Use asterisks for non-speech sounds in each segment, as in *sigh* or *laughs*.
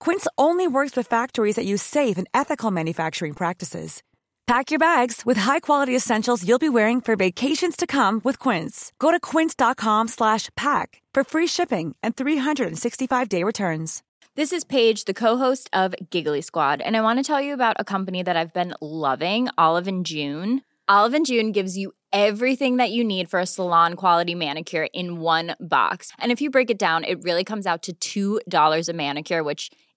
Quince only works with factories that use safe and ethical manufacturing practices. Pack your bags with high-quality essentials you'll be wearing for vacations to come with Quince. Go to quince.com/pack for free shipping and 365-day returns. This is Paige, the co-host of Giggly Squad, and I want to tell you about a company that I've been loving, Olive and June. Olive and June gives you everything that you need for a salon quality manicure in one box. And if you break it down, it really comes out to $2 a manicure, which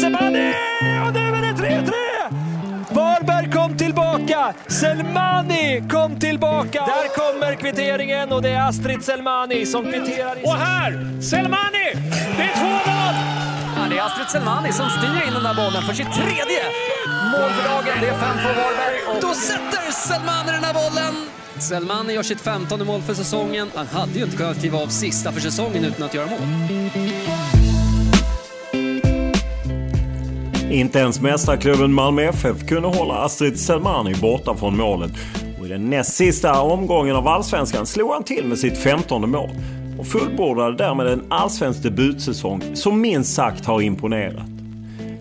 Selmani! Och nu är det 3-3! Varberg kom tillbaka! Selmani kom tillbaka! Där kommer kvitteringen och det är Astrid Selmani som kvitterar. I... Och här, Selmani! Det är 2-0! Ja, det är Astrid Selmani som styr in den där bollen för sitt tredje mål för dagen. Det är 5-2 Varberg. Och... Då sätter Selmani den här bollen! Selmani gör sitt 15 mål för säsongen. Han hade ju inte kunnat kliva av sista för säsongen utan att göra mål. Inte ens mästarklubben Malmö FF kunde hålla Astrid Selmani borta från målet. Och i den näst sista omgången av Allsvenskan slog han till med sitt 15 mål. Och fullbordade därmed en allsvensk debutsäsong som minst sagt har imponerat.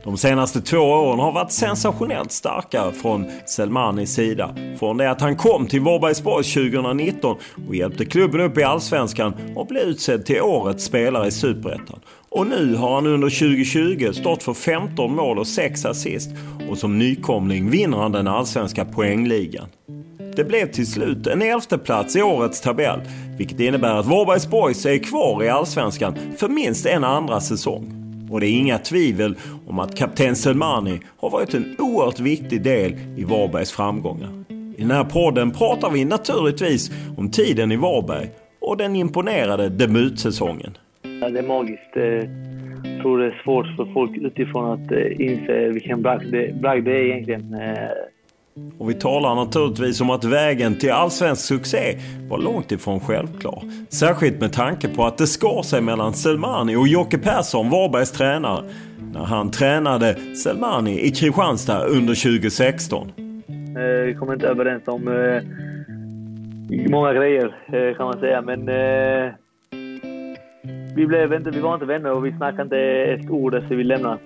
De senaste två åren har varit sensationellt starka från Selmanis sida. Från det att han kom till Varbergsborg 2019 och hjälpte klubben upp i Allsvenskan och blev utsedd till Årets spelare i Superettan. Och nu har han under 2020 stått för 15 mål och 6 assist och som nykomling vinner han den allsvenska poängligan. Det blev till slut en elfte plats i årets tabell, vilket innebär att Varbergs Boys är kvar i Allsvenskan för minst en andra säsong. Och det är inga tvivel om att kapten Selmani har varit en oerhört viktig del i Varbergs framgångar. I den här podden pratar vi naturligtvis om tiden i Varberg och den imponerade debutsäsongen. Ja, det är magiskt. Eh, jag tror det är svårt för folk utifrån att eh, inse vilken bragd det, bragd det är egentligen. Eh, och vi talar naturligtvis om att vägen till allsvensk succé var långt ifrån självklar. Särskilt med tanke på att det skar sig mellan Selmani och Jocke Persson, Varbergs tränare, när han tränade Selmani i Kristianstad under 2016. Eh, vi kom inte överens om eh, många grejer eh, kan man säga, men vi, blev inte, vi var inte vänner och vi snackade inte ett ord efter vi lämnade.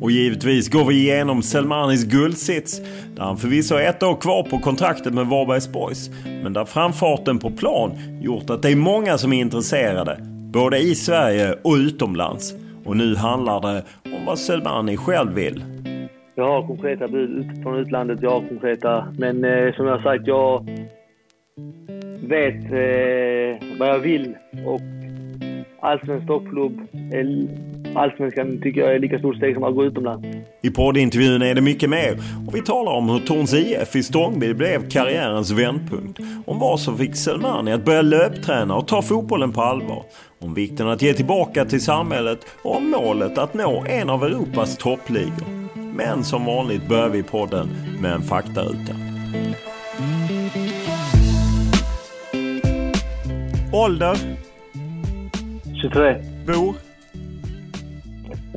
Och givetvis går vi igenom Selmanis guldsits, där han förvisso har ett år kvar på kontraktet med Varbergs Boys, men där framfarten på plan gjort att det är många som är intresserade, både i Sverige och utomlands. Och nu handlar det om vad Selmani själv vill. Jag har konkreta bud från utlandet, jag har konkreta, men eh, som jag sagt, jag vet eh, vad jag vill och allsvensk toppklubb, är- allsvenskan tycker jag är lika stort steg som att gå utomlands. I poddintervjun är det mycket mer och vi talar om hur Torns IF i Stångby blev karriärens vändpunkt. Om vad som fick Selmani att börja löpträna och ta fotbollen på allvar. Om vikten att ge tillbaka till samhället och om målet att nå en av Europas toppligor. Men som vanligt börjar vi podden med en faktaruta. Ålder? 23. Bor?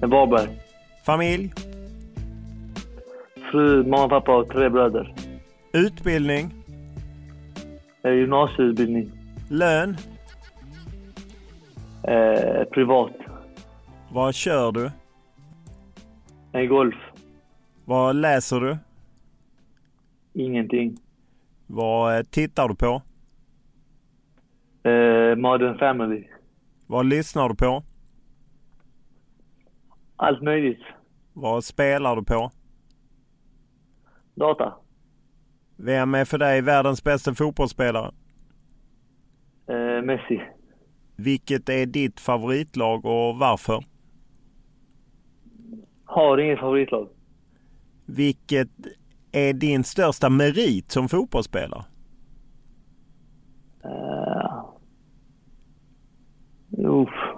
Varberg. Familj? Fru, mamma, pappa och tre bröder. Utbildning? Gymnasieutbildning. Lön? Eh, privat. Vad kör du? Eh, golf. Vad läser du? Ingenting. Vad eh, tittar du på? Eh, Modern Family. Vad lyssnar du på? Allt möjligt. Vad spelar du på? Data. Vem är för dig världens bästa fotbollsspelare? Eh, Messi. Vilket är ditt favoritlag och varför? Har inget favoritlag. Vilket är din största merit som fotbollsspelare? Uh, uff.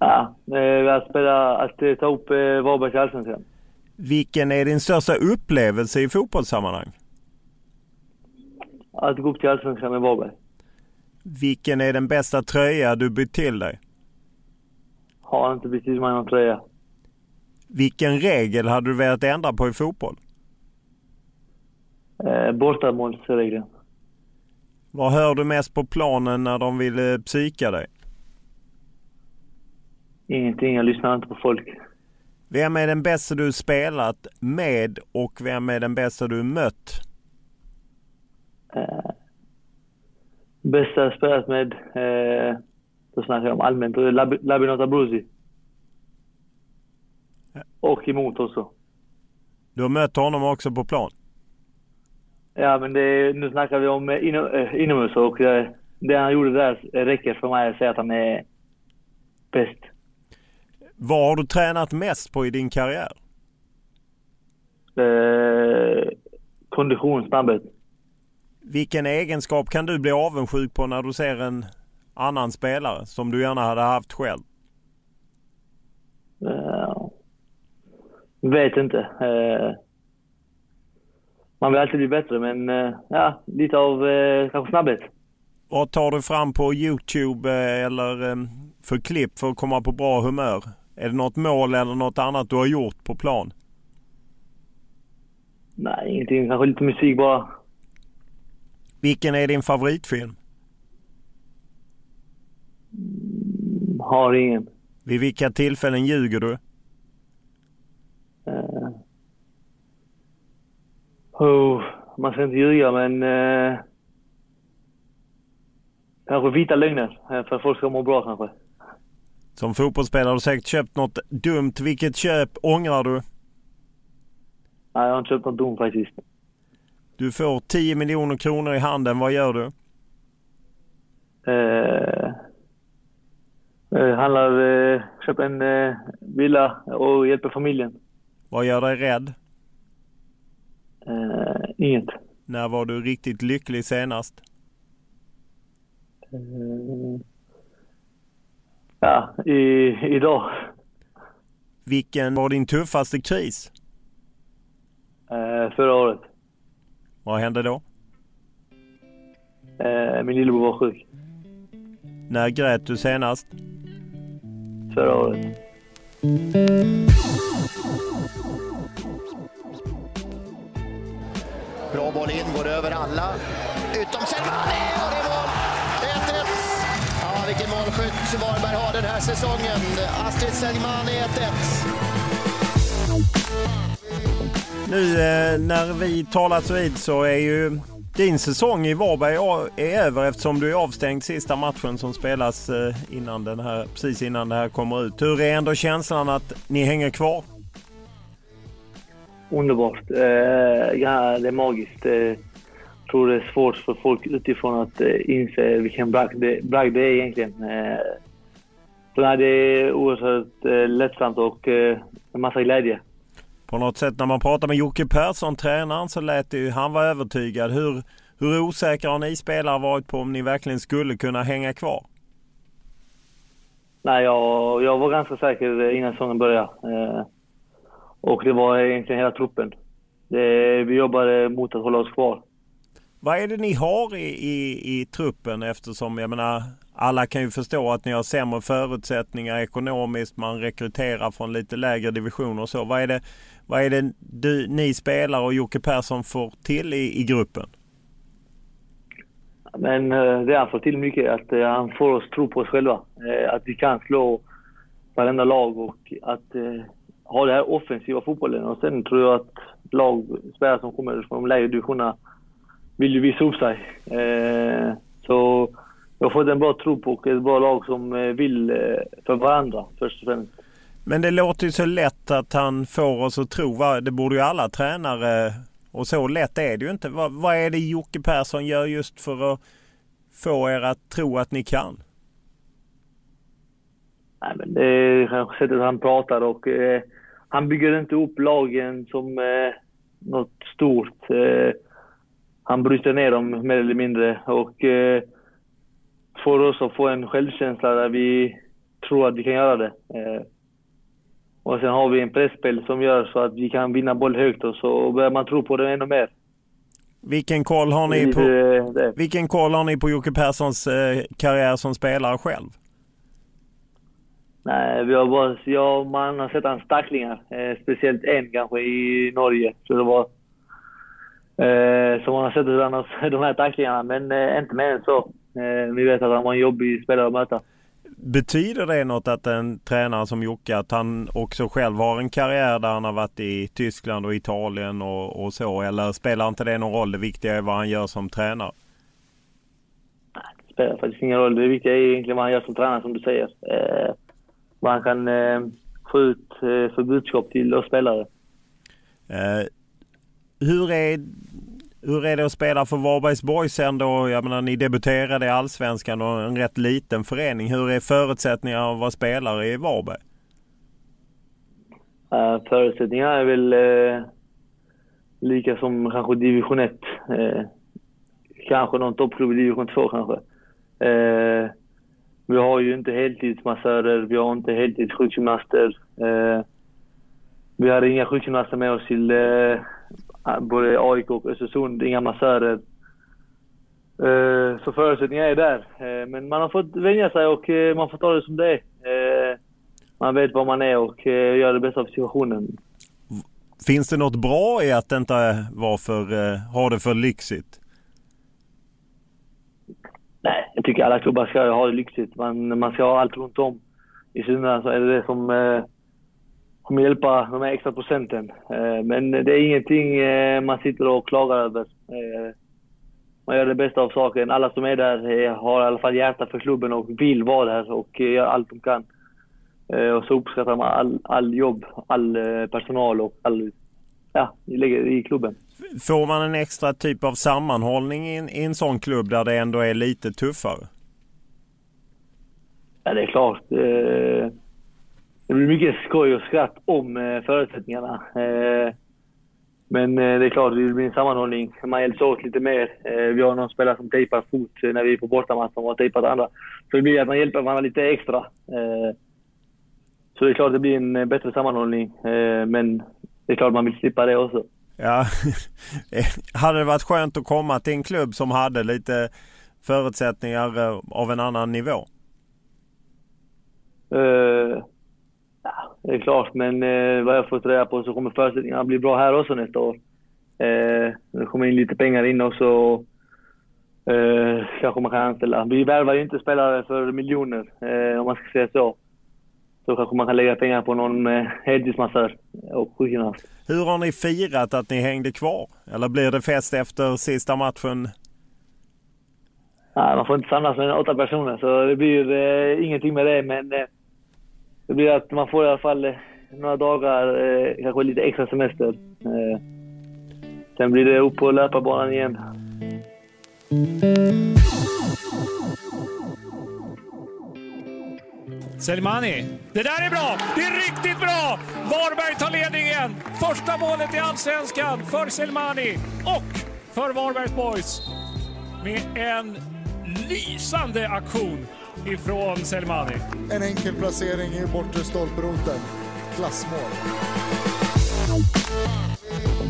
Ja, att spela, att ta upp uh, Varberg till Allsvenskan. Vilken är din största upplevelse i fotbollssammanhang? Att gå upp till Allsvenskan med Varberg. Vilken är den bästa tröja du bytt till dig? Har inte bytt till mig någon tröja. Vilken regel hade du velat ändra på i fotboll? Eh, bortamålsregeln. Vad hör du mest på planen när de vill eh, psyka dig? Ingenting, jag lyssnar inte på folk. Vem är den bästa du spelat med och vem är den bästa du mött? Eh, bästa jag spelat med, eh, då snackar jag om allmänt, och Lab Labinot Abruzzi. Och emot också. Du har mött honom också på plan? Ja, men det, nu snackar vi om eh, inom, inomhus och det han gjorde där räcker för mig att säga att han är bäst. Vad har du tränat mest på i din karriär? Eh, kondition, snabbhet. Vilken egenskap kan du bli avundsjuk på när du ser en annan spelare som du gärna hade haft själv? Eh, vet inte. Eh, man vill alltid bli bättre men eh, ja, lite av eh, kanske snabbhet. Vad tar du fram på Youtube eh, eller för klipp för att komma på bra humör? Är det något mål eller något annat du har gjort på plan? Nej, ingenting. Kanske lite musik bara. Vilken är din favoritfilm? Mm, har ingen. Vid vilka tillfällen ljuger du? Uh, oh, man ska inte ljuga men... Uh, kanske vita lögner för att folk ska må bra kanske. Som fotbollsspelare har du säkert köpt något dumt. Vilket köp ångrar du? Nej, jag har inte köpt något dumt faktiskt. Du får 10 miljoner kronor i handen. Vad gör du? Eh, eh, handlar, eh, köper en eh, villa och hjälper familjen. Vad gör dig rädd? Eh, inget. När var du riktigt lycklig senast? Eh, ja, i, idag. Vilken var din tuffaste kris? Eh, förra året. Vad hände då? Eh, min lillebror var sjuk. När grät du senast? Förra året. Bra boll in, går över alla. Utom Selmani vilken målskytt Varberg har den här säsongen. Astrid Selmani 1-1. Nu eh, när vi talat vid så är ju din säsong i Varberg är över eftersom du är avstängd sista matchen som spelas eh, innan den här, precis innan det här kommer ut. Hur är ändå känslan att ni hänger kvar? Underbart. Eh, ja, det är magiskt. Tror det är svårt för folk utifrån att eh, inse vilken bragd det, bragd det är egentligen. Eh, så nej, det är oerhört eh, lättsamt och en massa glädje. På något sätt när man pratar med Jocke Persson, tränaren, så lät det ju, han var övertygad. Hur, hur osäkra har ni spelare varit på om ni verkligen skulle kunna hänga kvar? Nej, jag, jag var ganska säker innan säsongen började. Eh, och det var egentligen hela truppen. Det, vi jobbade mot att hålla oss kvar vad är det ni har i, i, i truppen eftersom jag menar alla kan ju förstå att ni har sämre förutsättningar ekonomiskt. Man rekryterar från lite lägre divisioner och så. Vad är det, vad är det du, ni spelare och Jocke Persson får till i, i gruppen? Men eh, det han får till mycket att eh, han får oss tro på oss själva. Eh, att vi kan slå varenda lag och att ha den här offensiva fotbollen. Och sen tror jag att lag, spelare som kommer från de lägre divisionerna vill ju visa upp sig. Så jag har fått en bra tro på och ett bra lag som vill för varandra först och främst. Men det låter ju så lätt att han får oss att tro. Det borde ju alla tränare och så lätt är det ju inte. Vad, vad är det Jocke Persson gör just för att få er att tro att ni kan? Nej, men det är kanske sättet han pratar och eh, han bygger inte upp lagen som eh, något stort. Eh, han bryter ner dem mer eller mindre och eh, får oss att få en självkänsla där vi tror att vi kan göra det. Eh, och sen har vi en pressspel som gör så att vi kan vinna boll högt och så börjar man tro på det ännu mer. Vilken koll har ni på, det. vilken koll har ni på Jocke Perssons eh, karriär som spelare själv? Nej, vi har bara, ja, man har sett hans tacklingar. Eh, speciellt en kanske i Norge, tror det var. Eh, så man har sett han har, *laughs* de här tacklingarna, men eh, inte mer än så. Eh, vi vet att han var en jobbig spelare att möta. Betyder det något att en tränare som Jocke, att han också själv har en karriär där han har varit i Tyskland och Italien och, och så? Eller spelar inte det någon roll? Det viktiga är vad han gör som tränare. Nej, det spelar faktiskt ingen roll. Det viktiga är egentligen vad han gör som tränare, som du säger. Eh, vad han kan eh, få ut eh, för budskap till oss spelare. Hur är hur är det att spela för Varbergs Boys ändå? Jag menar, ni debuterade i Allsvenskan och en rätt liten förening. Hur är förutsättningarna att vara spelare i Varberg? Uh, förutsättningarna är väl uh, lika som kanske division 1. Uh, eh, kanske någon toppklubb i division 2 kanske. Uh, vi har ju inte heltidsmassörer, vi har inte heltidssjukgymnaster. vi hade inga sjukgymnaster med oss till både AIK och Östersund, inga massörer. Eh, så förutsättningarna är där. Eh, men man har fått vänja sig och eh, man får ta det som det är. Man vet var man är och gör det bästa av situationen. Finns det något bra i att inte vara för, ha det för lyxigt? Nej, jag tycker alla klubbar ska ha det lyxigt. Man, man ska ha allt runt om. I synnerhet så är det det som kommer hjälpa de här extra procenten. Eh, men det är ingenting eh, man sitter och klagar över. Eh, man gör det bästa av saken. Alla som är där har i alla fall hjärta för klubben och vill vara där och gör allt de kan. Och så uppskattar man all, all jobb, all personal och all ja, i klubben. Får man en extra typ av sammanhållning i en, i en sån klubb där det ändå är lite tuffare? Ja, det är klart det blir mycket skoj och skratt om eh, förutsättningarna. Eh, men eh, det är klart, det blir en sammanhållning. Man hjälps åt lite mer. Vi har någon spelare som tejpar fot när vi är på bortamatch som har tejpat andra. Så det blir att man hjälper varandra lite extra. Så det är klart det blir en bättre sammanhållning. men det är klart man vill slippa det också. Ja, *laughs* hade det varit skönt att komma till en klubb som hade lite förutsättningar av en annan nivå? Det är klart, men eh, vad jag fått reda på så kommer förutsättningarna bli bra här också nästa år. Eh, det kommer in lite pengar in också. Eh, kanske man kan anställa. Vi värvar ju inte spelare för miljoner, eh, om man ska säga så. Så kanske man kan lägga pengar på någon eh, heltidsmassör och sjukgymnast. Hur har ni firat att ni hängde kvar? Eller blir det fest efter sista matchen? Nej, man får inte samlas med åtta personer så det blir eh, ingenting med det. Men eh, det blir att man får i alla fall eh, några dagar, eh, kanske lite extra semester. Eh, sen blir det upp på löparbanan igen. Selmani. Det där är bra! Det är riktigt bra! Varberg tar ledningen. Första målet i Allsvenskan för Selmani och för Varbergs Boys med en lysande aktion ifrån Selmani. En enkel placering i bortre stolproten. Klassmål.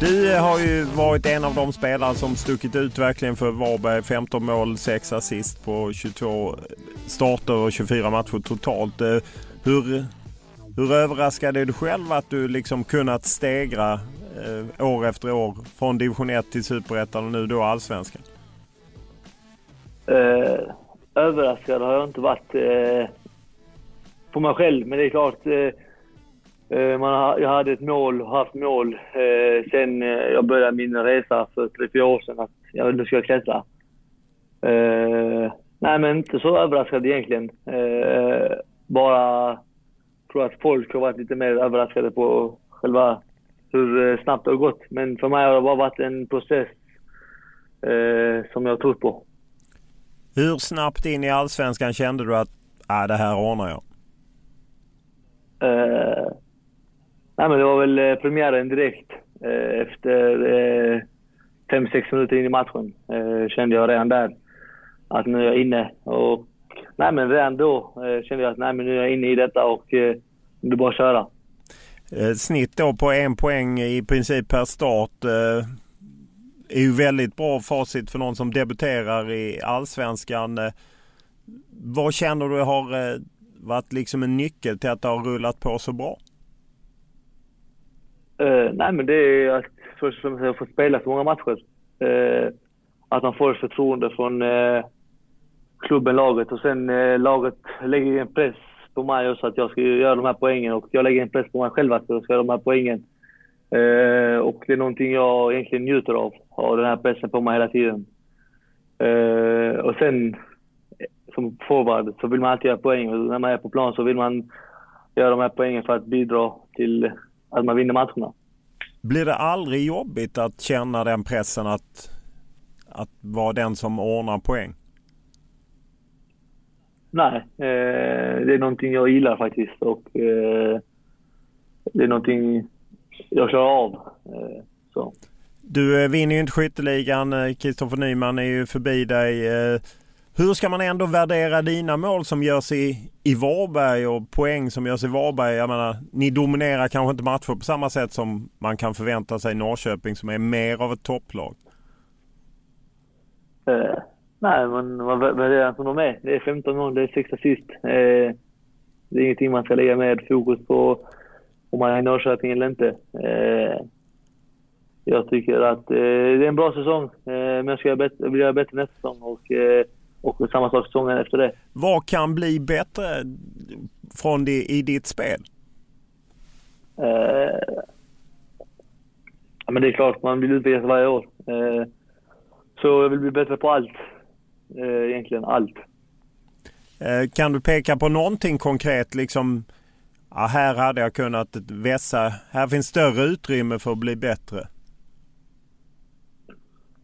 Du har ju varit en av de spelare som stuckit ut verkligen för Varberg. 15 mål, 6 assist på 22 starter och 24 matcher totalt. Eh, hur, hur överraskad är du själv att du liksom kunnat stegra eh, år efter år från division 1 till superettan och nu då allsvenskan? Eh, överraskad har jag inte varit eh, på mig själv, men det är klart eh, eh, man har, jag hade ett mål, haft mål, eh, sen eh, jag började min resa för tre, fyra år sedan att jag nu ska jag klättra. Eh, nej, men inte så överraskad egentligen. Eh, bara tror att folk har varit lite mer överraskade på själva hur eh, snabbt det har gått. Men för mig har det bara varit en process eh, som jag har trott på. Hur snabbt in i Allsvenskan kände du att ah, det här ordnar jag? Eh, Nej, men det var väl eh, premiären direkt. Eh, efter fem, sex minuter in i matchen kände jag redan där att nu är jag inne. Och, nej, men redan då kände jag att nej, men nu är jag inne i detta och nu är det bara att köra. Snitt då på en poäng i princip per start är ju väldigt bra facit för någon som debuterar i Allsvenskan. Eh, vad känner du har eh, varit liksom en nyckel till att det har rullat på så bra? Uh, nej, men det är att först och främst få spela så många matcher. Uh, att man får förtroende från uh, klubben, laget och sen laget lägger en press på mig också att jag ska göra de här poängen och jag lägger en press på mig själv att jag ska göra de här poängen och det är någonting jag egentligen njuter av, ha den här pressen på mig hela tiden. och sen som forward så vill man alltid göra poäng och när man är på plan så vill man göra de här poängen för att bidra till att man vinner matcherna. Blir det aldrig jobbigt att känna den pressen att, att vara den som ordnar poäng? Nej, eh, det är någonting jag gillar faktiskt och eh, det är någonting jag klarar av. Eh, så. Du eh, vinner ju inte skytteligan. Kristoffer Nyman är ju förbi dig. Eh, hur ska man ändå värdera dina mål som görs i, i Varberg och poäng som görs i Varberg? Jag menar, ni dominerar kanske inte matcher på samma sätt som man kan förvänta sig i Norrköping som är mer av ett topplag. Uh, nej, men man värderar som de är. Det är 15 mål, det är 6 assist. Uh, det är ingenting man ska lägga med fokus på om man är i Norrköping eller inte. Uh, jag tycker att det är en bra säsong, men jag ska göra bättre, vill göra bättre nästa säsong. Och, och samma sak säsongen efter det. Vad kan bli bättre från det, i ditt spel? Uh, ja, men det är klart, man vill utvecklas varje år. Uh, så jag vill bli bättre på allt. Uh, egentligen allt. Kan du peka på någonting konkret? Liksom, ja, här hade jag kunnat vässa. Här finns större utrymme för att bli bättre.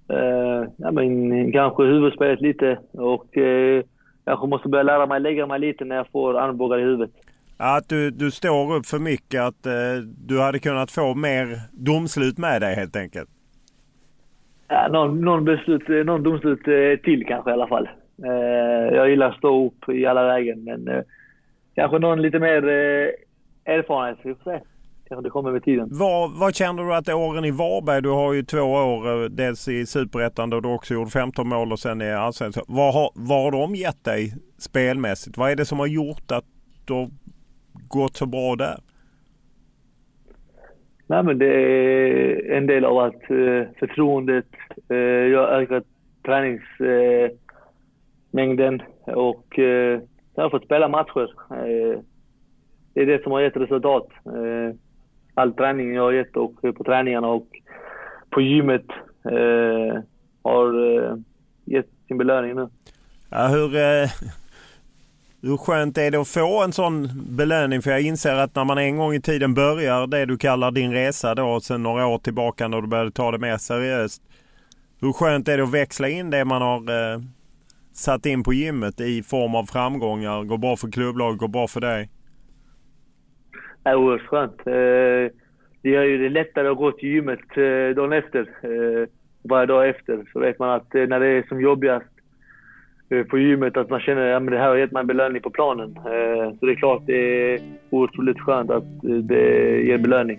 Eh, ja, men kanske huvudspelet lite och eh, kanske måste börja lära mig lägga mig lite när jag får armbågar i huvudet. Att du, du står upp för mycket, att eh, du hade kunnat få mer domslut med dig helt enkelt? Ja, någon, någon, beslut, någon domslut eh, till kanske i alla fall. Eh, jag gillar att stå upp i alla lägen men eh, kanske någon lite mer eh, erfarenhet. Vi får se kanske det kommer med tiden. Vad, vad känner du att åren i Varberg, du har ju två år eh, dels i Superettan då du också gjorde 15 mål och sen i Allsvenskan. Vad har, vad har de gett dig spelmässigt? Vad är det som har gjort att du har gått så bra där? Nej men det är en del av att uh, förtroendet, uh, jag har ökat träningsmängden och jag har fått spela matcher. Eh, det är det som har gett resultat eh, all träning jag har gett och på träningarna och på gymmet eh, har gett sin belöning nu. Ja, hur, hur skönt är det att få en sån belöning? För jag inser att när man en gång i tiden börjar det du kallar din resa då, sen några år tillbaka när du började ta det mer seriöst. Hur skönt är det att växla in det man har satt in på gymmet i form av framgångar? Går bra för klubblag, går bra för dig? är oerhört skönt. Eh, det gör ju det lättare att gå till gymmet eh, dagen efter. Eh, varje dag efter så vet man att när det är som jobbigast på gymmet att man känner att det här har gett mig en belöning på planen. Så det är klart det är otroligt skönt att det ger belöning.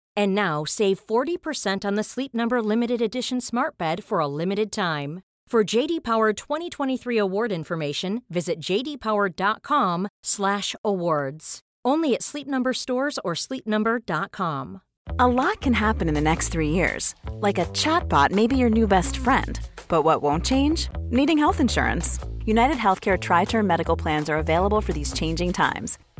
And now save 40% on the Sleep Number limited edition Smart Bed for a limited time. For JD Power 2023 award information, visit jdpower.com/awards. Only at Sleep Number stores or sleepnumber.com. A lot can happen in the next three years. Like a chatbot may be your new best friend. But what won't change? Needing health insurance. United Healthcare Tri Term Medical Plans are available for these changing times.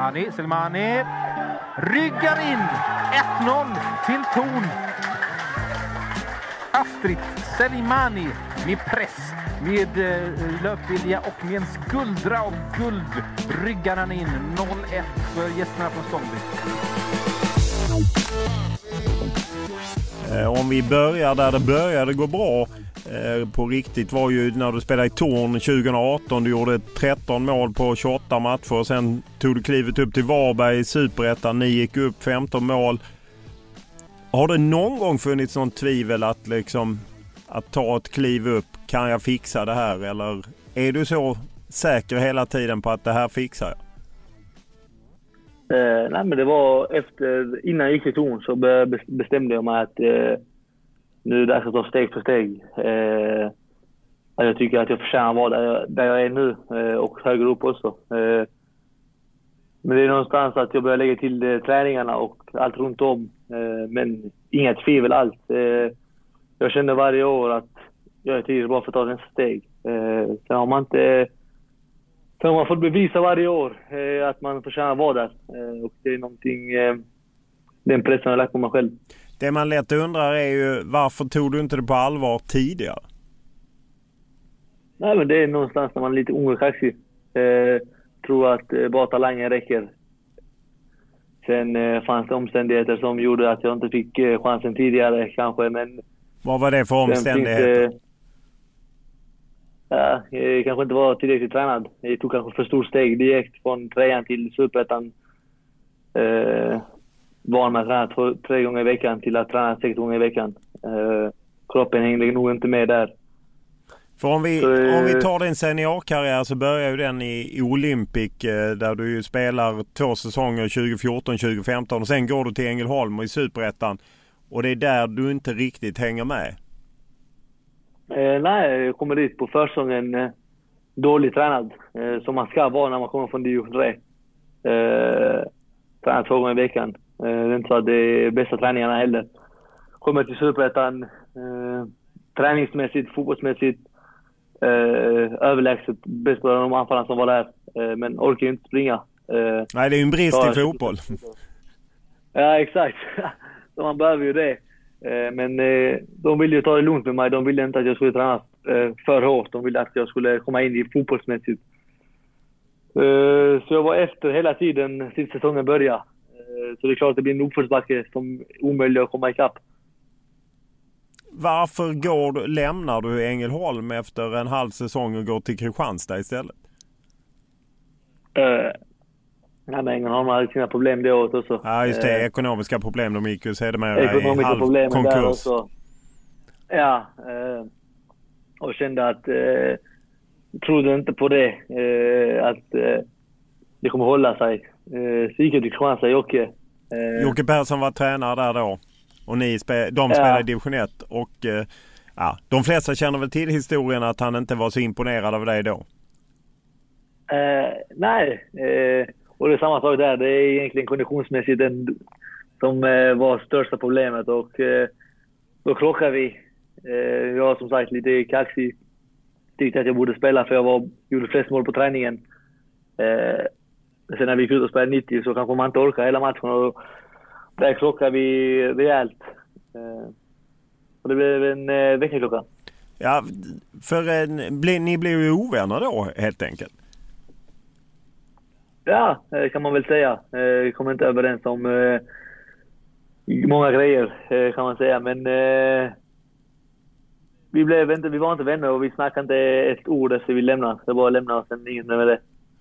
Selmani, Selmani. Ryggar in! 1-0 till Torn. Astrid Selmani med press, med eh, löpvilja och med en skuldra av guld ryggar han in. 0-1 för gästerna från Stångby. Eh, om vi börjar där det började gå bra Eh, på riktigt var ju när du spelade i Torn 2018. Du gjorde 13 mål på 28 matcher. Sen tog du klivet upp till Varberg i Superettan. Ni gick upp 15 mål. Har det någon gång funnits någon tvivel att liksom att ta ett kliv upp? Kan jag fixa det här? Eller är du så säker hela tiden på att det här fixar jag? Eh, nej, men det var efter, innan jag gick till Torn så bestämde jag mig att eh, nu är det dags att ta steg för steg. Eh, att jag tycker att jag förtjänar att vara där jag, där jag är nu eh, och högre upp också. Eh, men det är någonstans att jag börjar lägga till eh, träningarna och allt runt om. Eh, men inga tvivel alls. Eh, jag känner varje år att jag är tillräckligt bra för att ta nästa steg. Eh, sen har man inte Sen har man fått bevisa varje år eh, att man förtjänar att vara där. Eh, och det är någonting, eh, den pressen har jag lagt på mig själv. Det man lätt undrar är ju varför tog du inte det på allvar tidigare? Nej, men det är någonstans när man är lite ung och kaxig. Eh, tror att eh, bara talangen räcker. Sen eh, fanns det omständigheter som gjorde att jag inte fick eh, chansen tidigare kanske, men... Vad var det för finns omständigheter? det- Ja, jag kanske inte var tillräckligt tränad. Jag tog kanske för stort steg direkt från trean till superettan. Van med att träna två, tre gånger i veckan till att träna sex gånger i veckan. Eh, kroppen hängde nog inte med där. För om vi, Så, eh, om vi tar din seniorkarriär så börjar ju den i, i Olympic eh, där du ju spelar två säsonger 2014-2015 och sen går du till Ängelholm och i Superettan. Och det är där du inte riktigt hänger med. Eh, nej, jag kommer dit på försäsongen eh, dåligt tränad. Eh, som man ska vara när man kommer från division 3. Eh, tränar två gånger i veckan. Eh, det är inte så att det är bästa träningarna heller. Kommer till Superettan. Eh, träningsmässigt, fotbollsmässigt. Eh, överlägset bäst på de anfallarna som var där. Eh, men orkar ju inte springa. Eh, Nej, det är ju en brist i fotboll. *laughs* Ja, exakt. *laughs* Så man behöver ju det. Eh, Men de ville ju ta det lugnt med mig. De ville inte att jag skulle träna för hårt. De ville att jag skulle komma in i fotbollsmässigt. Så jag var efter hela tiden tills säsongen började. Så det är klart att det blir en uppförsbacke som är omöjlig att komma ikapp. Varför går lämnar du Ängelholm efter en halv säsong och går till Kristianstad istället? Eh, Nej, men Ängelholm hade sina problem det året också. Ja just det, Eh, ekonomiska problem. De gick ju sedermera i halv problem där konkurs. också. Ja, eh, och kände att... Eh, trodde inte på det. Eh, att det kommer hålla sig. Eh, så gick jag till Kristianstad, Jocke. Eh, Jocke Persson var tränare där då. Och ni spe, de spelade ja. i division 1. Och eh, ja, de flesta känner väl till historien att han inte var så imponerad av dig då? Eh, nej, eh, och det är samma sak där. Det är egentligen konditionsmässigt den som eh, var största problemet. Och eh, då krockade vi. Eh, jag var som sagt lite kaxig. Tyckte att jag borde spela för jag var, gjorde flest mål på träningen. Eh, sen när vi gick ut och spelade 90 så kanske man inte orkar hela matchen. Och där krockade vi rejält. Eh, och det blev en eh, väckarklocka. Ja, för eh, ni blev ju ovänner då helt enkelt. Ja, det kan man väl säga. Vi eh, kom inte överens om eh, många grejer eh, kan man säga. Men vi, blev inte, vi var inte vänner och vi snackade inte ett ord efter vi lämnade. Det var att lämna och sen inget med det.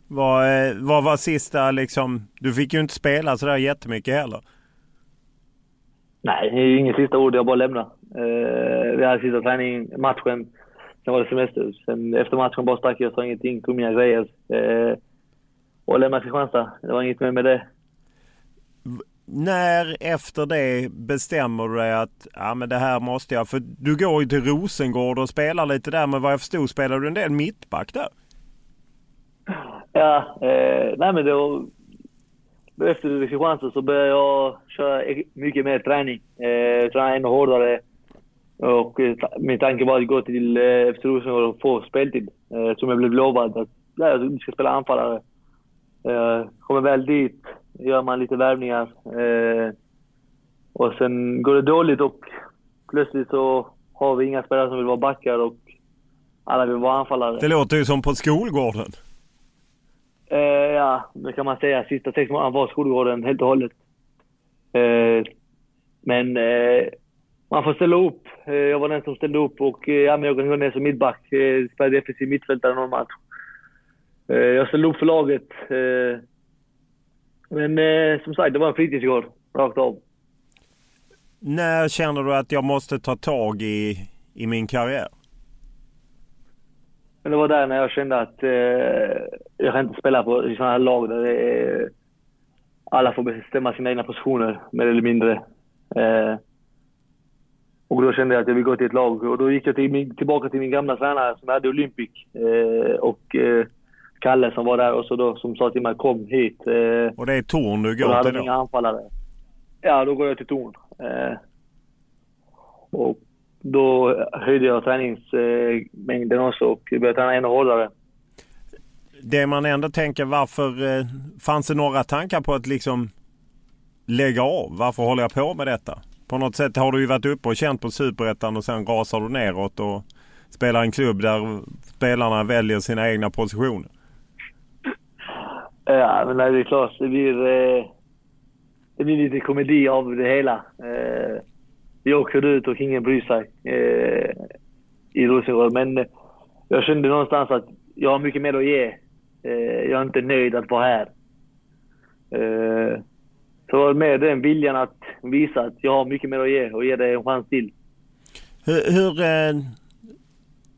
Vad, vad var sista liksom? Du fick ju inte spela sådär jättemycket heller. Nej, inget sista ord. Jag bara lämnade. vi hade sista träning, matchen. Sen var det semester. Sen efter matchen bara stack jag, sa ingenting, tog mina grejer och lämna Kristianstad. Det var inget mer med det. När efter det bestämmer du dig att ja, men det här måste jag... För du går ju till Rosengård och spelar lite där. Men vad jag förstod spelar du en del mittback där? *laughs* Ja, eh, nej men då, efter Kristianstad så började jag köra e- mycket mer träning. Eh, träna ännu hårdare. Och eh, min tanke var att gå till eh, FC Rosengård och få speltid. Eh, som jag blev lovad. Att ja, jag ska spela anfallare. Eh, kommer väl dit, gör man lite värvningar. Eh, och sen går det dåligt och plötsligt så har vi inga spelare som vill vara backar och alla vill vara anfallare. Det låter ju som på skolgården. Eh, ja, det kan man säga. Sista sex månaderna var skolgården helt och hållet. Eh, men eh, man får ställa upp. Eh, jag var den som ställde upp och eh, ja, men jag kan gå ner som mittback. Eh, spelade defensiv mittfältare någon match. Eh, jag ställde upp för laget. Eh, men eh, som sagt, det var en fritidsgård rakt av. När känner du att jag måste ta tag i, i min karriär? Men det var där när jag kände att eh, jag kan inte spela på sådana här lag där är, alla får bestämma sina egna positioner, mer eller mindre. Eh, och då kände jag att jag vill gå till ett lag. Och då gick jag till tillbaka till min gamla tränare som jag hade Olympic. Eh, och Kalle som var där och så då, som sa till mig kom hit. Eh, och det är Torn du går till då? inga anfallare. Ja, då går jag till Torn. Eh, och då höjde jag träningsmängden också och började träna ännu hårdare. Det man ändå tänker, varför eh, fanns det några tankar på att liksom lägga av? Varför håller jag på med detta? På något sätt har du ju varit uppe och känt på superettan och sen rasar du neråt och spelar en klubb där spelarna väljer sina egna positioner. Ja, men det är klart. Det blir, eh, det blir lite komedi av det hela. Vi åker ut och ingen bryr sig eh, i Rosengård. Men eh, jag kände någonstans att jag har mycket mer att ge. Eh, jag är inte nöjd att vara här. Eh, så med den viljan att visa att jag har mycket mer att ge och ge det en chans till. Hur, hur eh,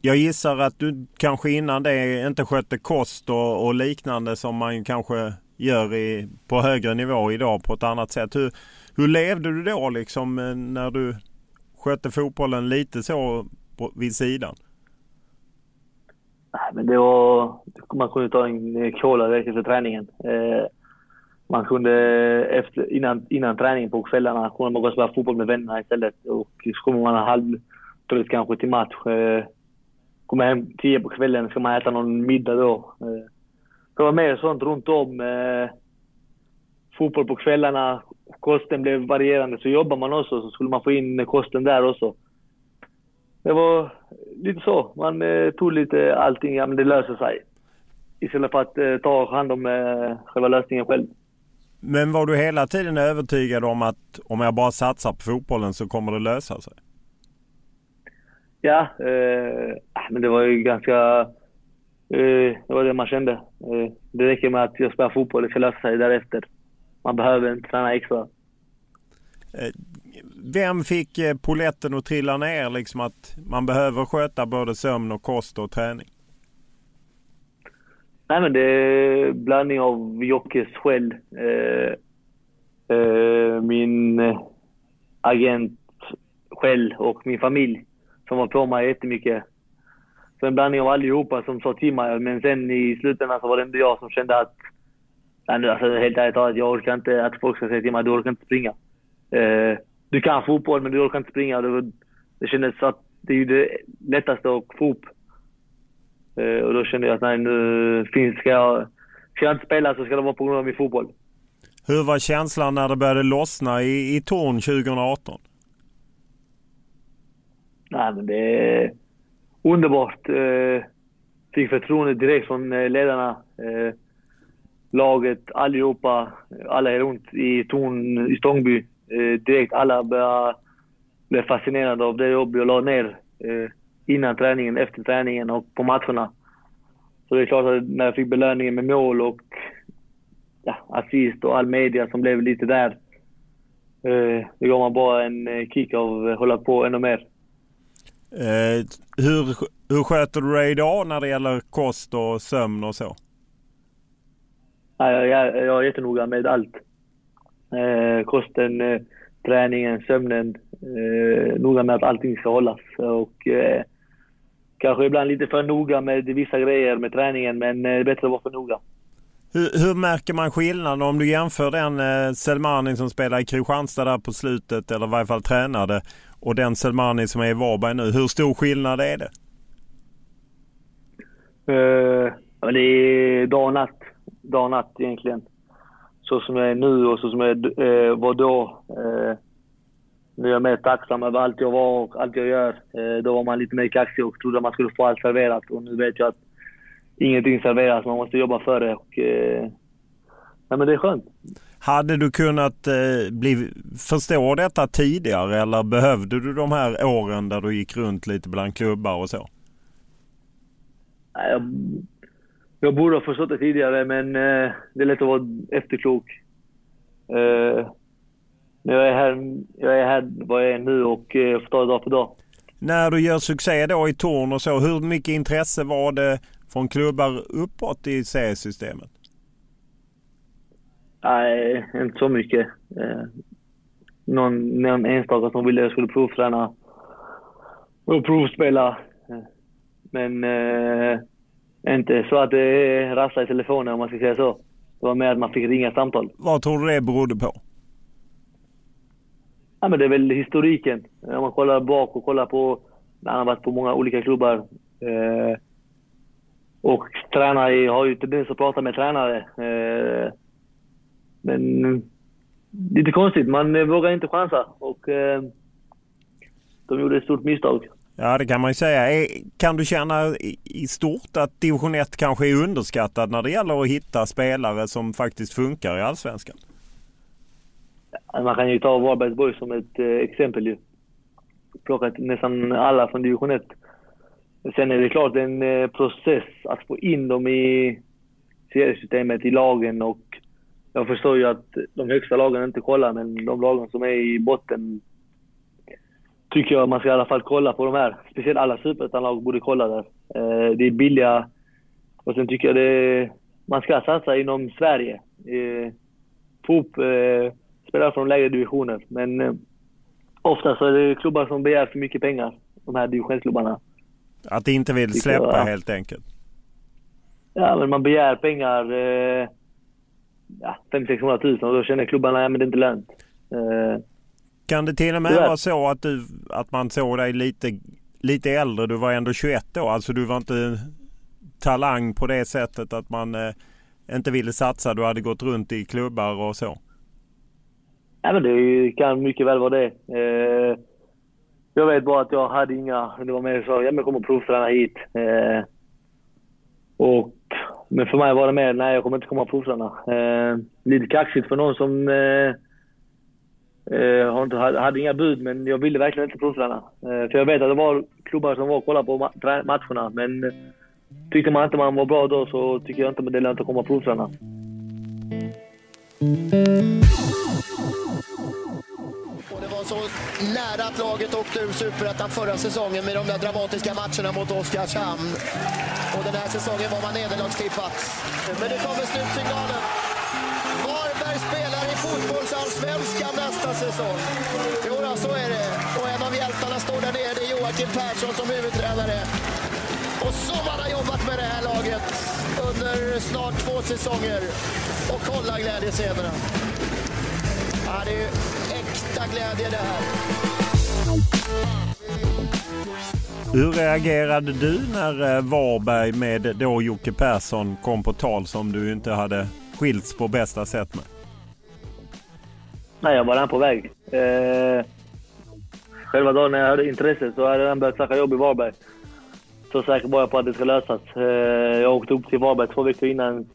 jag gissar att du kanske innan det inte skötte kost och, och liknande som man kanske gör i, på högre nivå idag på ett annat sätt. Hur, hur levde du då liksom eh, när du skötte fotbollen lite så på, vid sidan? Nej, men det var, man kunde ta en eh, cola direkt efter träningen. Eh, man kunde efter, innan, innan träningen på kvällarna kunde man gå och spela fotboll med vännerna istället. Och så kommer man halvtrött kanske till match. Eh, kommer hem tio på kvällen, ska man äta någon middag då. Eh, det var mer sånt runt om. Eh, fotboll på kvällarna, kosten blev varierande. Så jobbar man också så skulle man få in kosten där också. Det var lite så. Man eh, tog lite allting, ja men det löser sig. Istället för att ta hand om själva lösningen själv. Men var du hela tiden övertygad om att om jag bara satsar på fotbollen så kommer det lösa sig? Ja, eh, men det var ju ganska... Eh, det var det man kände. Eh, det räcker med att jag spelar fotboll, det ska lösa sig därefter. Man behöver inte träna extra. Eh, vem fick eh, poletten att trilla ner liksom att man behöver sköta både sömn och kost och träning? Nej, men det är blandning av Jockes skäll, eh, eh, min agent själv och min familj som var på mig jättemycket. Så en blandning av allihopa som sa till mig. Men sen i slutändan så var det ändå jag som kände att... Alltså, helt ärligt talat, jag orkar inte att folk ska säga till mig du orkar inte springa. Eh, du kan fotboll men du orkar inte springa. Det, det kändes att det är det lättaste att få upp. Eh, och då kände jag att nej, nu finns, ska jag, ska jag inte spela så ska det vara på grund av min fotboll. Hur var känslan när det började lossna i, i Torn 2018? Nej, men det är underbart. Eh, fick förtroende direkt från eh, ledarna. Eh, laget, allihopa, alla runt i Torn, i Stångby. Eh, direkt alla började bli fascinerade av det jobb jag la ner eh, innan träningen, efter träningen och på matcherna. Så det är klart att när jag fick belöningen med mål och ja, assist och all media som blev lite där. Eh, det gav man bara en kick av att hålla på ännu mer. Eh, hur, hur sköter du dig idag när det gäller kost och sömn och så? Ja, jag, jag, jag är jättenoga med allt. Eh, kosten, eh, träningen, sömnen. Eh, noga med att allting ska hållas. Och, eh, kanske ibland lite för noga med vissa grejer med träningen, men eh, det är bättre att vara för noga. Hur, hur, märker man skillnaden om du jämför den eh, Selmani som spelade i Kristianstad där på slutet, eller i varje fall tränade, och den Selmani som är i Varberg nu. Hur stor skillnad är det? Uh, det är dag och natt. Dag och natt egentligen. Så som jag är nu och så som jag uh, var då. Uh, nu är jag mer tacksam över allt jag var och allt jag gör. Uh, då var man lite mer kaxig och trodde att man skulle få allt serverat. Och nu vet jag att ingenting serveras. Man måste jobba för det. Och, nej, men det är skönt. Hade du kunnat eh, bli, förstå detta tidigare eller behövde du de här åren där du gick runt lite bland klubbar och så? Jag, jag borde ha förstått det tidigare men eh, det är lätt att vara efterklok. Eh, men jag är här, jag är här vad jag är nu och eh, får ta det dag för dag. När du gör succé då i Torn och så, hur mycket intresse var det från klubbar uppåt i seriesystemet? Nej, inte så mycket. Eh, någon, någon enstaka som ville att jag skulle provträna och provspela. Eh, men eh, inte så att det rassade i telefonen om man ska säga så. Det var mer att man fick ringa samtal. Vad tror du det berodde på? Ja, men det är väl historiken. Om man kollar bak och kollar på... Han har varit på många olika klubbar. Eh, och tränare har ju tendens att prata med tränare. Eh, men lite konstigt, man vågar inte chansa och eh, de gjorde ett stort misstag. Ja det kan man ju säga. Eh, kan du känna i stort att division 1 kanske är underskattad när det gäller att hitta spelare som faktiskt funkar i Allsvenskan? Man kan ju ta Varbergsborg som ett eh, exempel ju. Plockat nästan alla från division 1. Sen är det klart en eh, process att få in dem i seriesystemet, i lagen och jag förstår ju att de högsta lagen inte kollar, men de lagen som är i botten tycker jag man ska i alla fall kolla på de här. Speciellt alla superettanlag borde kolla där. Eh, det är billiga och sen tycker jag det man ska satsa inom Sverige. Eh, upp eh, spelare från lägre divisioner. Men eh, ofta så är det klubbar som begär för mycket pengar, de här divisionsklubbarna. Att de inte vill släppa jag, helt enkelt? Ja, men man begär pengar. Eh, ja, 500 000 och då känner klubbarna att det är inte lönt. Eh, kan det till och med vara så att, du, att man såg dig lite, lite äldre? Du var ändå 21 då. Alltså du var inte talang på det sättet att man eh, inte ville satsa. Du hade gått runt i klubbar och så. Ja, men det kan mycket väl vara det. Eh, jag vet bara att jag hade inga... Det var mer så, ja men kom och provträna hit. Eh, och men för mig var det mer, nej jag kommer inte komma och provträna. Eh, lite kaxigt för någon som jag eh, hade inga bud, men jag ville verkligen inte provträna. Eh, för jag vet att det var klubbar som var och kollade på matcherna, men eh, tyckte man inte man var bra då så tycker jag inte det är lönt att komma och provträna. Och det var så nära att laget åkte ur Superettan förra säsongen med de där dramatiska matcherna mot Oskarshamn. Och den här säsongen var man nederlagstippat. Men nu kommer slutsignalen. Nästa. Jo, då, så är det. Och en av hjältarna står där nere. Det är Joakim Persson som huvudtränare. Och som han har jobbat med det här laget under snart två säsonger. Och kolla glädjescenerna. Ja, det är ju äkta glädje det här. Hur reagerade du när eh, Varberg med då Jocke Persson kom på tal som du inte hade skilts på bästa sätt med? Nej, jag var redan på väg. Eh, själva dagen när jag hade intresse så hade jag redan börjat söka jobb i Varberg. Så säker var jag på att det ska lösas. Eh, jag åkte upp till Varberg två veckor innan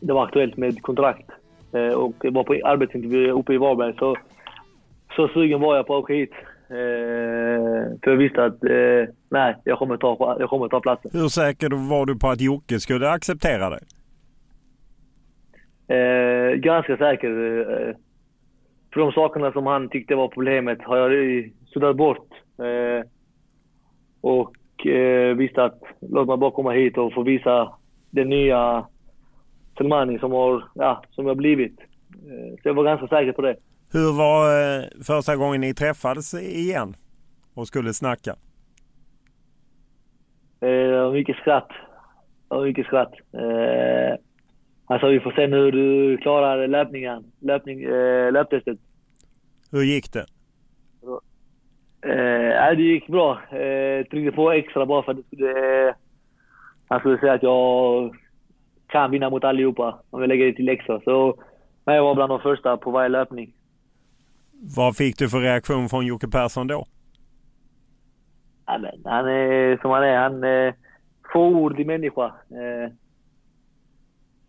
det var aktuellt med kontrakt. Eh, och jag var på arbetsintervju uppe i Varberg. Så, så sugen var jag på att åka hit. Eh, för jag visste att eh, nej, jag kommer, ta, jag kommer ta platsen. Hur säker var du på att Jocke skulle acceptera dig? Eh, ganska säker. För de sakerna som han tyckte var problemet har jag suddat bort. Eh, och eh, visste att låt mig bara komma hit och få visa den nya Selmani som, har, ja, som jag blivit. Eh, så jag var ganska säker på det. Hur var eh, första gången ni träffades igen och skulle snacka? Eh, mycket skratt. Mycket skratt. Eh, sa vi får se hur du klarar löpningen, löpning, eh, löptestet. Hur gick det? Eh, det gick bra. Eh, tryckte på extra bara för att eh, han skulle säga att jag kan vinna mot allihopa om jag lägger det till extra. Så men jag var bland de första på varje löpning. Vad fick du för reaktion från Jocke Persson då? Ja, men han är som han är. Han är fåordig människa. Eh,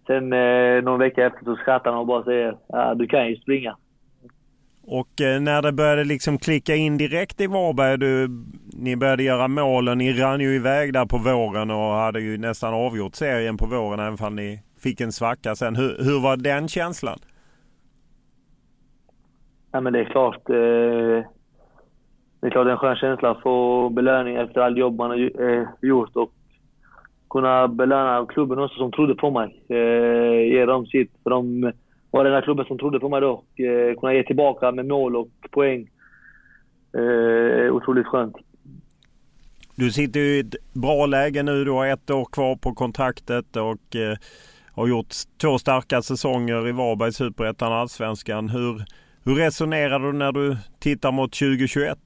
sen eh, någon vecka efter så skrattar han och bara säger ja, du kan ju springa. Och eh, när det började liksom klicka in direkt i Varberg, du, ni började göra målen, ni rann ju iväg där på våren och hade ju nästan avgjort serien på våren även om ni fick en svacka sen. Hur, hur var den känslan? Ja men det är klart. Eh, det är klart en skön känsla att få belöning efter all jobb man har eh, gjort och kunna belöna klubben också som trodde på mig. Eh, ge dem sitt. För de var den här klubben som trodde på mig då. Och, eh, kunna ge tillbaka med mål och poäng. Eh, otroligt skönt. Du sitter ju i ett bra läge nu. Du har ett år kvar på kontraktet och eh, har gjort två starka säsonger i Varberg, Superettan och Allsvenskan. Hur, hur resonerar du när du tittar mot 2021?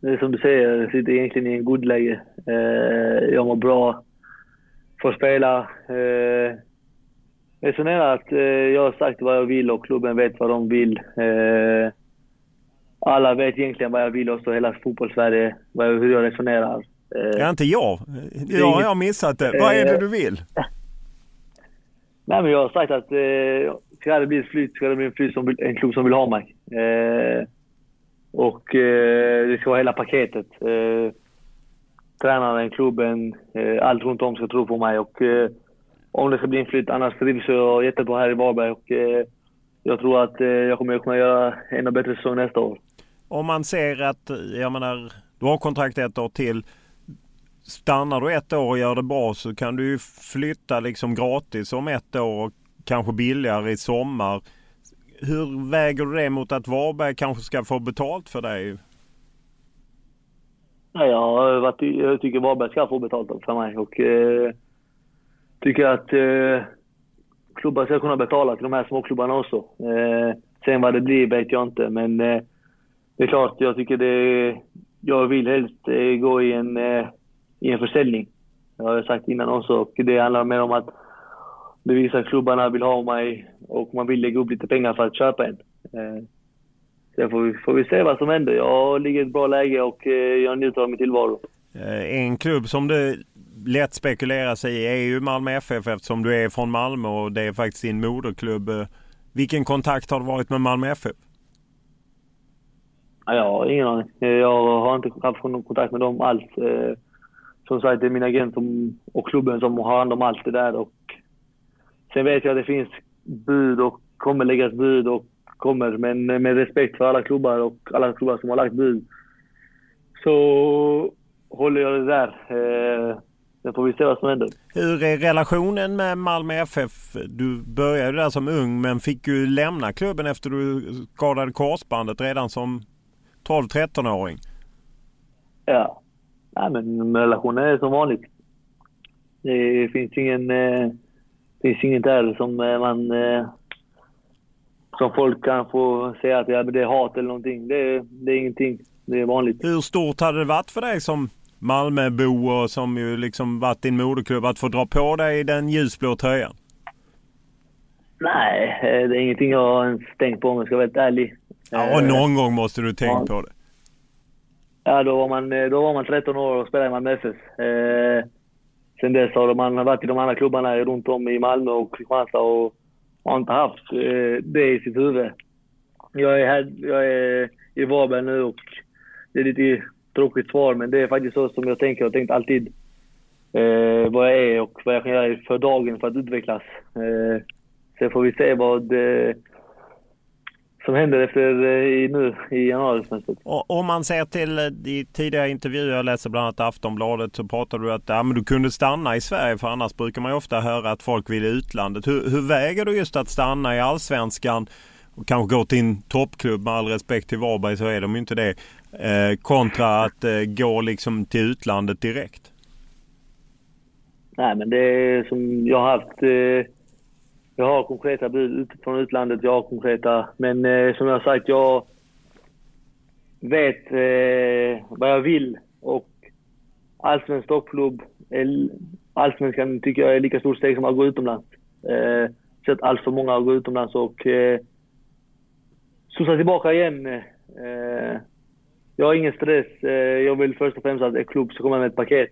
Det är som du säger, jag sitter egentligen i en god läge. Eh, jag mår bra, får spela. Eh, resonerar att eh, jag har sagt vad jag vill och klubben vet vad de vill. Alla vet egentligen vad jag vill också, hela fotbollssverige, hur jag resonerar. Eh, ja, inte jag. Jag har missat det. Vad är det du vill? Nej, men jag har sagt att eh, ska det bli ett flyt, ska det bli en, flyt som, en klubb som vill ha mig. Eh, och eh, det ska vara hela paketet. Eh, tränaren, klubben, eh, allt runt om ska tro på mig. Och, eh, om det ska bli en flytt. Annars trivs jag jättebra här i Varberg och eh, jag tror att eh, jag kommer kunna göra en ännu bättre säsong nästa år. Om man ser att, jag menar, du har kontrakt ett år till. Stannar du ett år och gör det bra så kan du ju flytta liksom gratis om ett år och kanske billigare i sommar. Hur väger du det mot att Varberg kanske ska få betalt för dig? Ja, jag, jag tycker Varberg ska få betalt för mig och eh, tycker att eh, klubbar ska kunna betala till de här småklubbarna också. Eh, sen vad det blir vet jag inte, men eh, det är klart, jag tycker det... Jag vill helst eh, gå i en, eh, i en försäljning. Det har jag sagt innan också. Och det handlar mer om att bevisa att klubbarna vill ha mig och man vill lägga upp lite pengar för att köpa en. Eh, sen får vi, får vi se vad som händer. Jag ligger i ett bra läge och eh, jag njuter av min tillvaro. Eh, en klubb som det lätt spekulerar sig i är ju Malmö FF eftersom du är från Malmö och det är faktiskt din moderklubb. Vilken kontakt har du varit med Malmö FF? Ja, ingen aning. Jag har inte haft någon kontakt med dem alls. Som sagt, det är min agent och klubben som har hand om allt det där. Och sen vet jag att det finns bud och kommer läggas bud och kommer. Men med respekt för alla klubbar och alla klubbar som har lagt bud så håller jag det där. Eh, sen får vi se vad som händer. Hur är relationen med Malmö FF? Du började där som ung men fick ju lämna klubben efter du skadade korsbandet redan som 12-13-åring. Ja. Nej, men relationen är som vanligt. Det finns ingen, eh, finns inget där som eh, man eh, som folk kan få säga att ja, det är hat eller någonting. Det, det är ingenting. Det är vanligt. Hur stort hade det varit för dig som Malmöbo och som ju liksom varit din moderklubb att få dra på dig den ljusblå tröjan? Nej, det är ingenting jag har ens tänkt på om jag ska vara helt ärlig. Ja, och någon gång måste du tänkt ja. på det. Ja, då var, man, då var man 13 år och spelade i Malmö FF. Eh, sen dess har man varit i de andra klubbarna runt om i Malmö och Kristianstad och har inte haft eh, det i sitt huvud. Jag är, här, jag är i Varberg nu och det är lite tråkigt svar, men det är faktiskt så som jag tänker. Jag har tänkt alltid eh, vad jag är och vad jag kan göra för dagen för att utvecklas. Eh, sen får vi se vad eh, som händer efter eh, nu i januarifönstret. Om man ser till de tidigare intervjuer jag läser bland annat Aftonbladet så pratar du att ja, men du kunde stanna i Sverige för annars brukar man ju ofta höra att folk vill i utlandet. Hur, hur väger du just att stanna i Allsvenskan och kanske gå till en toppklubb med all respekt till Varberg så är de ju inte det. Eh, kontra att eh, gå liksom till utlandet direkt. Nej men det är som jag har haft eh, jag har konkreta bud från utlandet, jag har konkreta. Men eh, som jag har sagt, jag vet eh, vad jag vill. Och allsvensk toppklubb, allsvenskan tycker jag är lika stort steg som att gå utomlands. Eh, sett allt för många gå utomlands och eh, studsa tillbaka igen. Eh, jag har ingen stress. Eh, jag vill först och främst att en klubb ska komma med ett paket.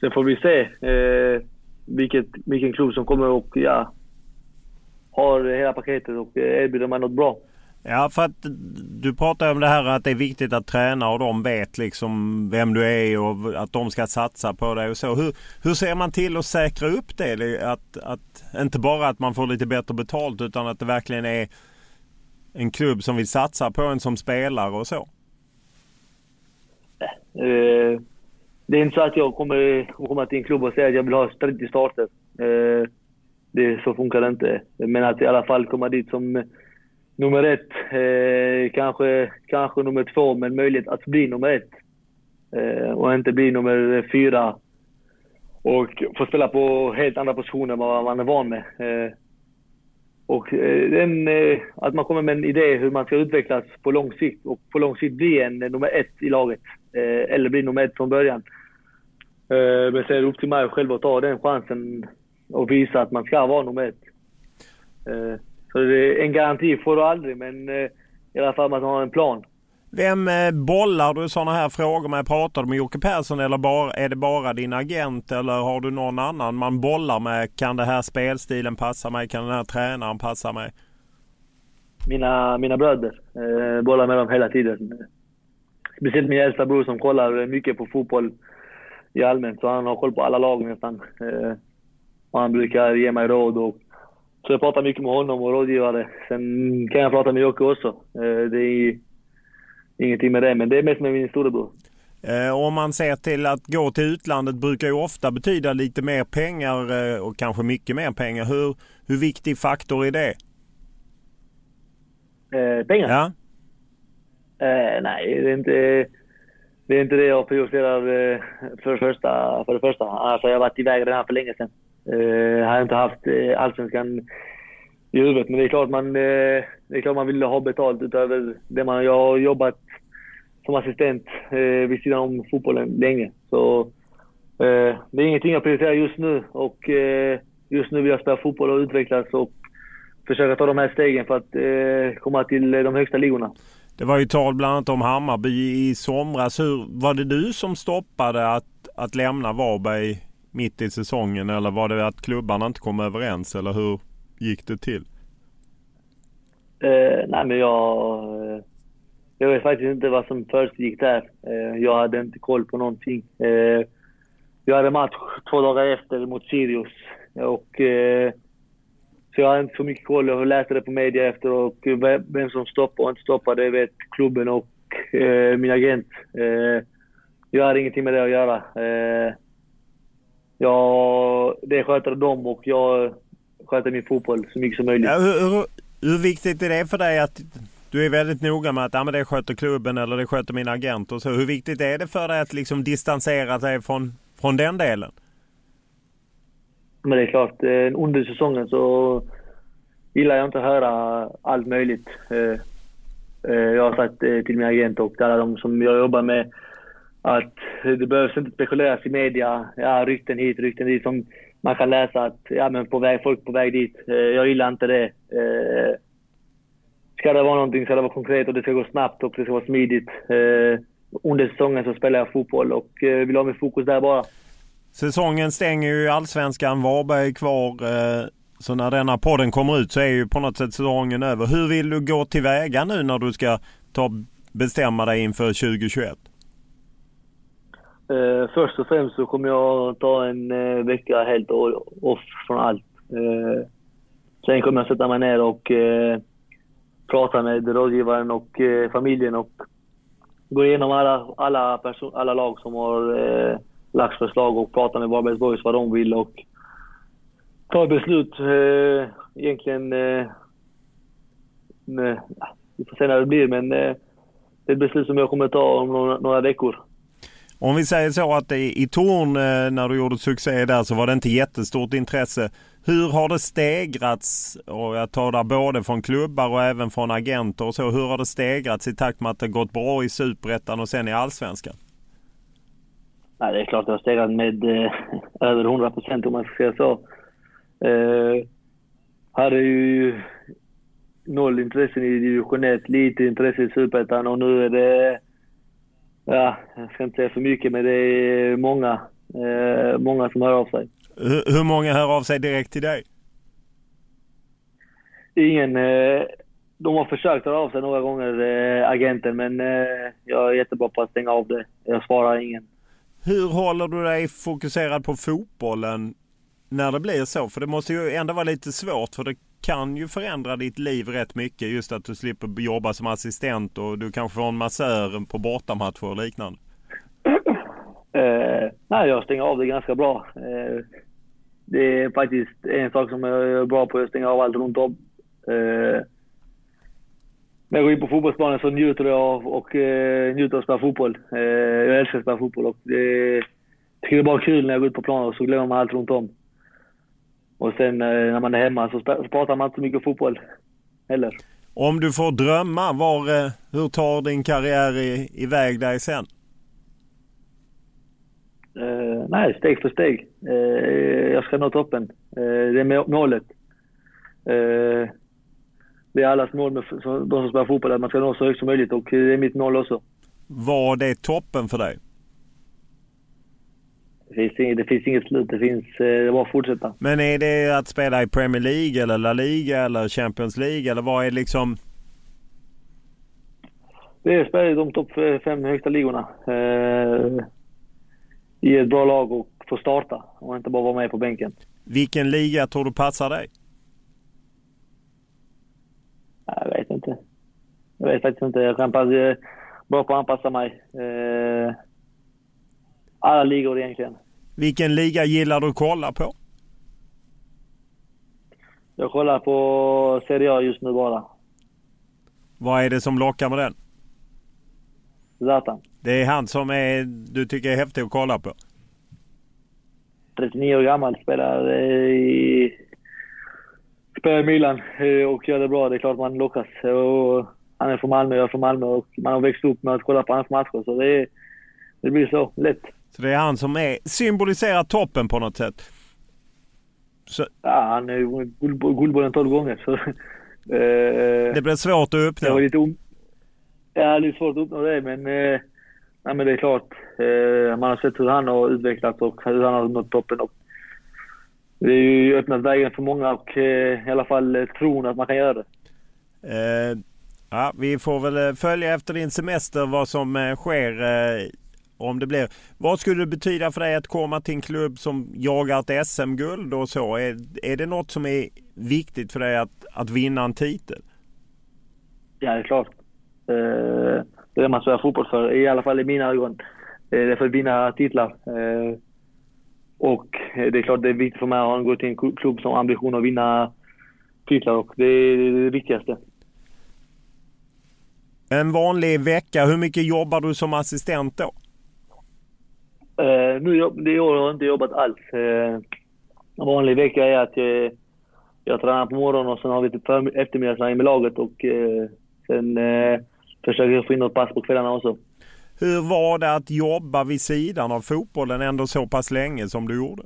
Sen får vi se eh, vilket, vilken klubb som kommer och ja, har hela paketet och erbjuder mig något bra. Ja, för att du pratar om det här att det är viktigt att träna och de vet liksom vem du är och att de ska satsa på dig och så. Hur, hur ser man till att säkra upp det? Att, att, inte bara att man får lite bättre betalt utan att det verkligen är en klubb som vill satsa på en som spelare och så? Eh, det är inte så att jag kommer komma till en klubb och säga att jag vill ha 30 starter. Det, så funkar det inte. Men att i alla fall komma dit som eh, nummer ett, eh, kanske, kanske nummer två, men möjlighet att bli nummer ett. Eh, och inte bli nummer fyra och få spela på helt andra positioner än vad man är van med. Eh, och eh, den, eh, att man kommer med en idé hur man ska utvecklas på lång sikt och på lång sikt bli en eh, nummer ett i laget. Eh, eller bli nummer ett från början. Eh, men sen är det upp till mig själv att ta den chansen och visa att man ska vara nummer ett. Så det, en garanti får du aldrig, men i alla fall man har en plan. Vem eh, bollar du sådana här frågor med? Pratar du med Jocke Persson eller bara, är det bara din agent eller har du någon annan man bollar med? Kan det här spelstilen passa mig? Kan den här tränaren passa mig? Mina, mina bröder. Eh, bollar med dem hela tiden. Speciellt min äldsta bror som kollar mycket på fotboll i allmänt. Så han har koll på alla lag nästan. Eh, och han brukar ge mig råd. Och, så jag pratar mycket med honom och rådgivare. Sen kan jag prata med Jocke också. Eh, det är ingenting med det, men det är mest med min storebror. Eh, om man ser till att gå till utlandet brukar ju ofta betyda lite mer pengar eh, och kanske mycket mer pengar. Hur, hur viktig faktor är det? Eh, pengar? Ja. Eh, nej, det är inte det är inte det jag prioriterar för, första, för det första. Annars har jag varit iväg redan för länge sedan. Eh, jag har inte haft eh, allsvenskan i huvudet. Men det är klart man, eh, det är klart man vill ha betalt utöver det man... Jag har jobbat som assistent eh, vid sidan om fotbollen länge. Så eh, det är ingenting jag prioriterar just nu. Och eh, just nu vill jag spela fotboll och utvecklas och försöka ta de här stegen för att eh, komma till eh, de högsta ligorna. Det var ju tal bland annat om Hammarby i somras. Hur, var det du som stoppade att, att lämna Varberg mitt i säsongen eller var det att klubbarna inte kom överens eller hur gick det till? Eh, nej men jag eh, jag vet faktiskt inte vad som försiggick där. Eh, jag hade inte koll på någonting. Eh, jag hade match två dagar efter mot Sirius. Och, eh, så jag hade inte så mycket koll. Jag läste det på media efter och vem som stoppade och inte stoppade, det vet klubben och eh, min agent. Eh, jag hade ingenting med det att göra. Eh, jag, det sköter de och jag sköter min fotboll så mycket som möjligt. Ja, hur, hur, hur, viktigt är det för dig att du är väldigt noga med att ja, men det sköter klubben eller det sköter min agent och så. Hur viktigt är det för dig att liksom distansera dig från, från den delen? Men det är klart, eh, under säsongen så gillar jag inte att höra allt möjligt. Eh, eh, jag har sagt till min agent och alla de som jag jobbar med att det behövs inte spekuleras i media. Ja, rykten hit, rykten dit. Som man kan läsa att ja, men på väg, folk på väg dit. Eh, jag gillar inte det. Eh, ska det vara någonting ska det vara konkret och det ska gå snabbt och det ska vara smidigt. Eh, under säsongen så spelar jag fotboll och vill ha min fokus där bara. Säsongen stänger ju Allsvenskan. Varberg är kvar. Så när denna podden kommer ut så är ju på något sätt säsongen över. Hur vill du gå tillväga nu när du ska ta, bestämma dig inför 2021? Eh, först och främst så kommer jag ta en eh, vecka helt off från allt. Eh, sen kommer jag sätta mig ner och eh, prata med rådgivaren och eh, familjen och gå igenom alla, alla, alla lag som har eh, lagt förslag och prata med Varbergs Boys vad de vill och ta beslut. Eh, egentligen... Eh, med, ja, vi får se när det blir, men eh, det är ett beslut som jag kommer ta om några, några veckor. Om vi säger så att i, i Torn eh, när du gjorde succé där så var det inte jättestort intresse. Hur har det stegrats? Och jag tar där både från klubbar och även från agenter och så. Hur har det stegrats i takt med att det gått bra i Superettan och sen i Allsvenskan? Nej, det är klart det har stegrats med eh, över 100 procent om man ska säga så. Eh, är ju noll intresse i division 1, lite intresse i superettan och nu är det, ja, jag ska inte säga för mycket, men det är många, eh, många som hör av sig. Hur, hur många hör av sig direkt till dig? Ingen. Eh, de har försökt höra av sig några gånger, eh, agenten, men eh, jag är jättebra på att stänga av det. Jag svarar ingen. Hur håller du dig fokuserad på fotbollen när det blir så? För det måste ju ändå vara lite svårt för det kan ju förändra ditt liv rätt mycket. Just att du slipper jobba som assistent och du kanske får en massör på bortamatcher och liknande. Uh, nej, jag stänger av det ganska bra. Uh, det är faktiskt en sak som jag är bra på, jag stänger av allt runt om. Uh, när jag går in på fotbollsplanen så njuter jag av och eh, njuter av att spela fotboll. Jag älskar att spela fotboll och det, tycker det är bara kul när jag går ut på planen och så glömmer man allt runt om. Och sen eh, när man är hemma så, så pratar man inte så mycket fotboll heller. Om du får drömma, var, eh, hur tar din karriär i, iväg dig sen? Uh, nej, steg för steg. Uh, jag ska nå toppen. Uh, det är målet det är allas mål med de som spelar fotboll, att man ska nå så högt som möjligt och det är mitt mål också. Var det toppen för dig? Det finns, inget, det finns inget slut. Det finns, eh, det bara att fortsätta. Men är det att spela i Premier League eller La Liga eller Champions League eller vad är liksom? Det är att spela i de topp fem högsta ligorna. Eh, I ett bra lag och få starta och inte bara vara med på bänken. Vilken liga tror du passar dig? Jag vet inte. Jag vet faktiskt inte. Jag kan bra på att anpassa mig. Eh, alla ligor egentligen. Vilken liga gillar du att kolla på? Jag kollar på Serie A just nu bara. Vad är det som lockar med den? Zlatan. Det är han som är, du tycker är häftig att kolla på? 39 år gammal, spelar i spelar i Milan eh, och gör det bra. Det är klart man lockas. Och han är från Malmö, jag är från Malmö och man har växt upp med att kolla på hans matcher. Så det, det blir så lätt. Så det är han som är, symboliserar toppen på något sätt? Så. Ja, han är Guldbollen 12 gånger. Så, *laughs* eh, det blir svårt att uppnå? Det var lite om, ja, lite svårt att uppnå det men, eh, nej, men det är klart. Eh, man har sett hur han har utvecklats och hur han har nått toppen. Och det har ju öppnat vägen för många och eh, i alla fall eh, tron att man kan göra det. Eh, ja, vi får väl eh, följa efter din semester vad som sker om det blir. Vad skulle det betyda för dig att komma till en klubb som jagar ett SM-guld och så? Är, är det något som är viktigt för dig att, att vinna en titel? Ja, det är klart. Eh, det är det man spelar fotboll för, i alla fall i mina ögon. Det är för att vinna titlar. Eh, och det är klart det är viktigt för mig att gå till en klubb som har ambition att vinna titlar och det är det viktigaste. En vanlig vecka, hur mycket jobbar du som assistent då? Uh, nu, det år har jag inte jobbat alls. Uh, en vanlig vecka är att uh, jag tränar på morgonen och sen har vi typ eftermiddagsträning med laget och uh, sen uh, försöker jag få in något pass på kvällarna också. Hur var det att jobba vid sidan av fotbollen ändå så pass länge som du gjorde?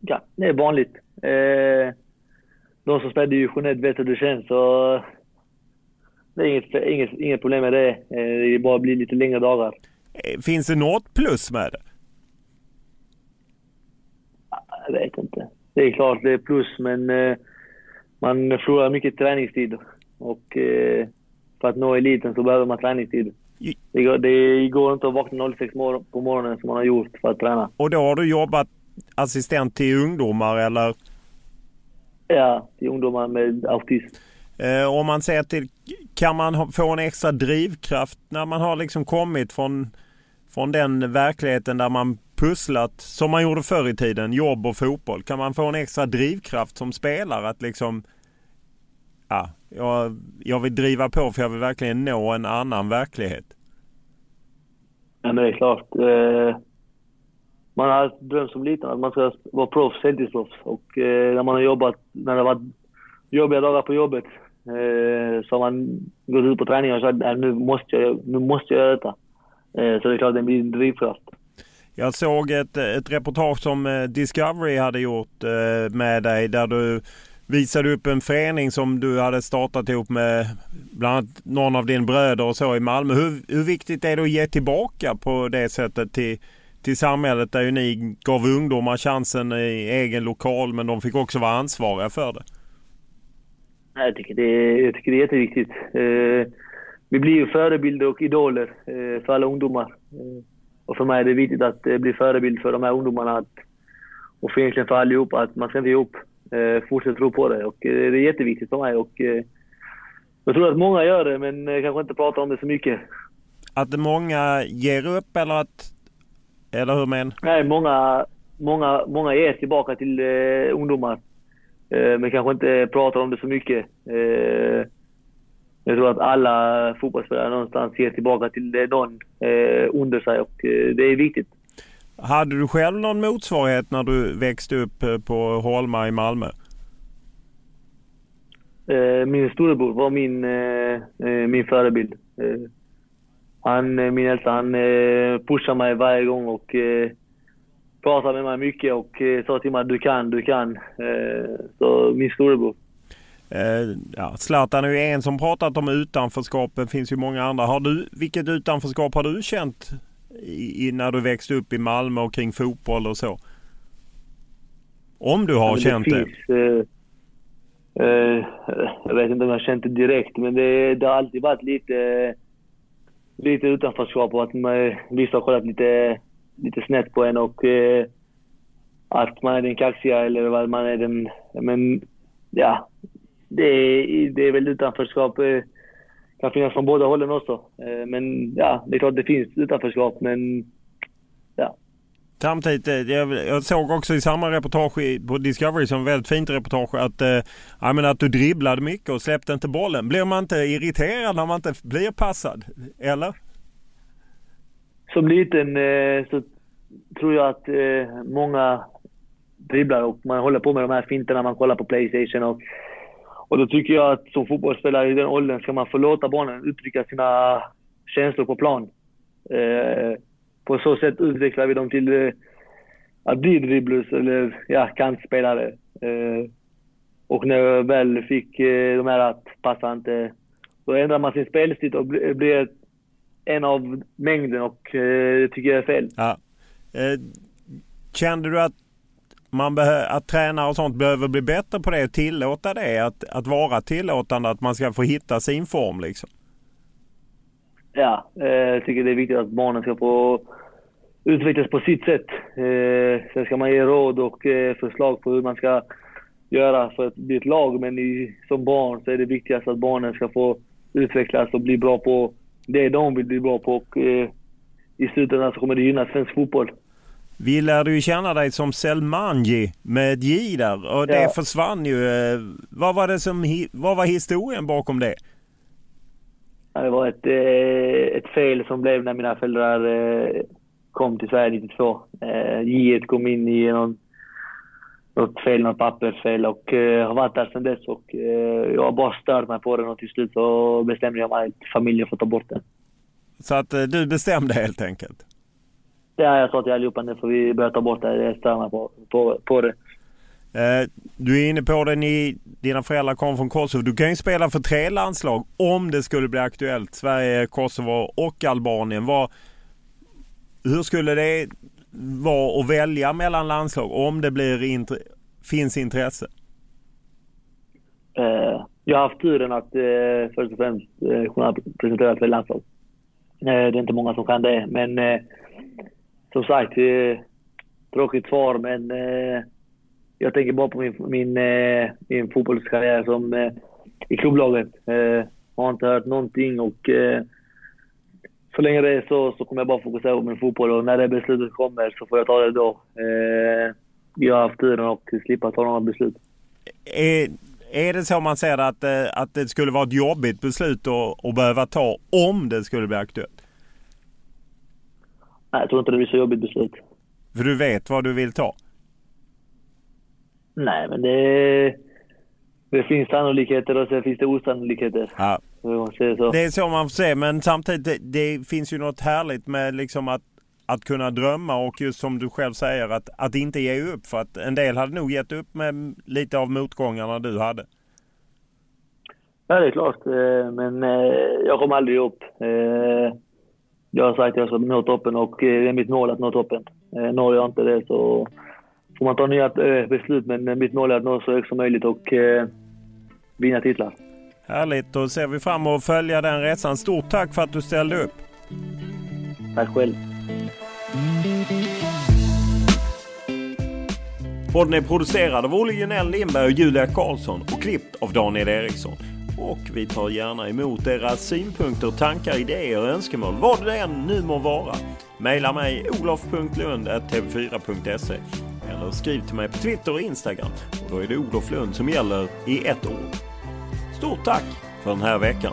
Ja, det är vanligt. Eh, de som spelar division 1 vet hur det känns. Så det är inget, inget, inget problem med det. Eh, det bara blir lite längre dagar. Finns det något plus med det? Jag vet inte. Det är klart det är plus, men eh, man förlorar mycket träningstid. Och eh, för att nå eliten så behöver man träningstid. Det går, det går inte att vakna 06 på morgonen som man har gjort för att träna. Och då har du jobbat assistent till ungdomar eller? Ja, till ungdomar med autism. Eh, om man ser till, kan man få en extra drivkraft när man har liksom kommit från, från den verkligheten där man pusslat som man gjorde förr i tiden, jobb och fotboll. Kan man få en extra drivkraft som spelare att liksom ja, jag, jag vill driva på för jag vill verkligen nå en annan verklighet. Ja, men det är klart. Eh, man har drömt som liten att man ska vara proffs, heltidsproffs. Och eh, när man har jobbat, när det har varit jobbiga dagar på jobbet, eh, så har man gått ut på träningen och sagt att nu måste jag, nu måste jag göra detta. Eh, så det är klart det blir en drivkraft. Jag såg ett, ett reportage som eh, Discovery hade gjort eh, med dig där du visade upp en förening som du hade startat ihop med bland annat någon av din bröder och så i Malmö. Hur, hur viktigt är det att ge tillbaka på det sättet till, till samhället där ju ni gav ungdomar chansen i egen lokal men de fick också vara ansvariga för det? Jag tycker det är, jag tycker det är jätteviktigt. Eh, vi blir ju förebilder och idoler eh, för alla ungdomar. Eh, och för mig är det viktigt att eh, bli förebild för de här ungdomarna att, och för egentligen för allihopa att man ska inte ge upp fortsätt tro på det. Och, det är jätteviktigt för mig. Och, jag tror att många gör det, men kanske inte pratar om det så mycket. Att många ger upp eller att... Eller hur men? Nej, många, många, många ger tillbaka till ungdomar. Men kanske inte pratar om det så mycket. Jag tror att alla fotbollsspelare någonstans ger tillbaka till någon eh, under sig och eh, det är viktigt. Hade du själv någon motsvarighet när du växte upp eh, på Holma i Malmö? Eh, min storebror var min, min förebild. Han, min äldsta, han pushade mig varje gång och pratade med mig mycket och sa till mig du kan, du kan. Så min storebror. Ja, Zlatan är ju en som pratat om utanförskap. Det finns ju många andra. Har du, vilket utanförskap har du känt i, när du växte upp i Malmö och kring fotboll och så? Om du har det känt finns, det? Eh, eh, jag vet inte om jag har känt det direkt, men det, det har alltid varit lite, lite utanförskap och att man, vissa har kollat lite, lite snett på en och eh, att man är den kaxiga eller vad man är den... Men ja, det är, det är väl utanförskap. Eh, kan finnas från båda hållen också. Eh, men ja, det är klart det finns utanförskap men ja. Samtidigt, eh, jag, såg också i samma reportage på Discovery som väldigt fint reportage att, eh, menar, att du dribblade mycket och släppte inte bollen. Blir man inte irriterad när man inte blir passad? Eller? Som liten så tror jag att många dribblar och man håller på med de här finterna man kollar på Playstation och och då tycker jag att som fotbollsspelare i den åldern ska man få låta barnen uttrycka sina känslor på plan. Eh, på så sätt utvecklar vi dem till eh, att bli dribblers eller ja, kantspelare. Eh, och när jag väl fick eh, de här att passa inte, då ändrar man sin spelstil och blir en av mängden och eh, det tycker jag är fel. Ja. Eh, kände du att man att tränare och sånt behöver bli bättre på det och tillåta det. Att, att vara tillåtande, att man ska få hitta sin form liksom. ja, eh, jag tycker det är viktigt att barnen ska få utvecklas på sitt sätt. Eh, sen ska man ge råd och eh, förslag på hur man ska göra för att bli ett lag. Men i, som barn så är det viktigast att barnen ska få utvecklas och bli bra på det de vill bli bra på. Och, eh, I slutändan så kommer det gynna svensk fotboll. Vi lärde ju känna dig som Selmanji med ett J där och det ja. försvann ju. Eh, vad var, det som, vad var historien bakom det? Det var ett, eh, ett fel som blev när mina föräldrar eh, kom till Sverige 92. J kom in i någon, något fel, något pappersfel och har varit där sedan dess. Och jag har bara stört mig på den och till slut så bestämde jag mig att familjen får ta bort den. Så att du bestämde helt enkelt? Ja, jag sa till allihopa nu får vi börja ta bort det. Jag stör mig på, på, på det. Eh, du är inne på det, ni, dina föräldrar kom från Kosovo. Du kan ju spela för tre landslag om det skulle bli aktuellt. Sverige, Kosovo och Albanien. Vad, hur skulle det vara att välja mellan landslag om det blir int finns intresse? Eh, jag har haft turen att eh, först och främst eh, kunna presentera för landslag. Det är inte många som kan det, men som sagt, tråkigt svar men eh, jag tänker bara på min, min, eh, min fotbollskarriär som eh, i klubblaget. Eh, har inte hört någonting och eh, så länge det är så, så kommer jag bara fokusera på min fotboll och när det beslutet kommer så får jag ta det då. Eh, jag har haft turen att slippa ta några beslut. Är, är det så man ser att, eh, att det skulle vara ett jobbigt beslut att, att behöva ta om det skulle bli aktuellt? Nej, jag tror inte det blir så jobbigt beslut. För du vet vad du vill ta? Nej, men det, det finns sannolikheter och sen finns det osannolikheter. Ja. Så. Det är så man får se, men samtidigt det, det finns ju något härligt med liksom att, att kunna drömma och just som du själv säger att, att inte ge upp. För att en del hade nog gett upp med lite av motgångarna du hade. Ja, det är klart. Eh, men eh, jag kommer aldrig upp. Jag har sagt att jag ska nå toppen och eh, det är mitt mål att nå toppen. Eh, når jag inte det så får man ta nya eh, beslut, men mitt mål är att nå så högt som möjligt och vinna titlar. Härligt, då ser vi fram emot att följa den resan. Stort tack för att du ställde upp. Tack själv. Podden är producerad av Olle Junell Lindberg och Julia Karlsson och klippt av Daniel Eriksson och vi tar gärna emot era synpunkter, tankar, idéer och önskemål, vad det än nu må vara. Maila mig olof.lund.tv4.se eller skriv till mig på Twitter och Instagram och då är det Olof Lund som gäller i ett år. Stort tack för den här veckan!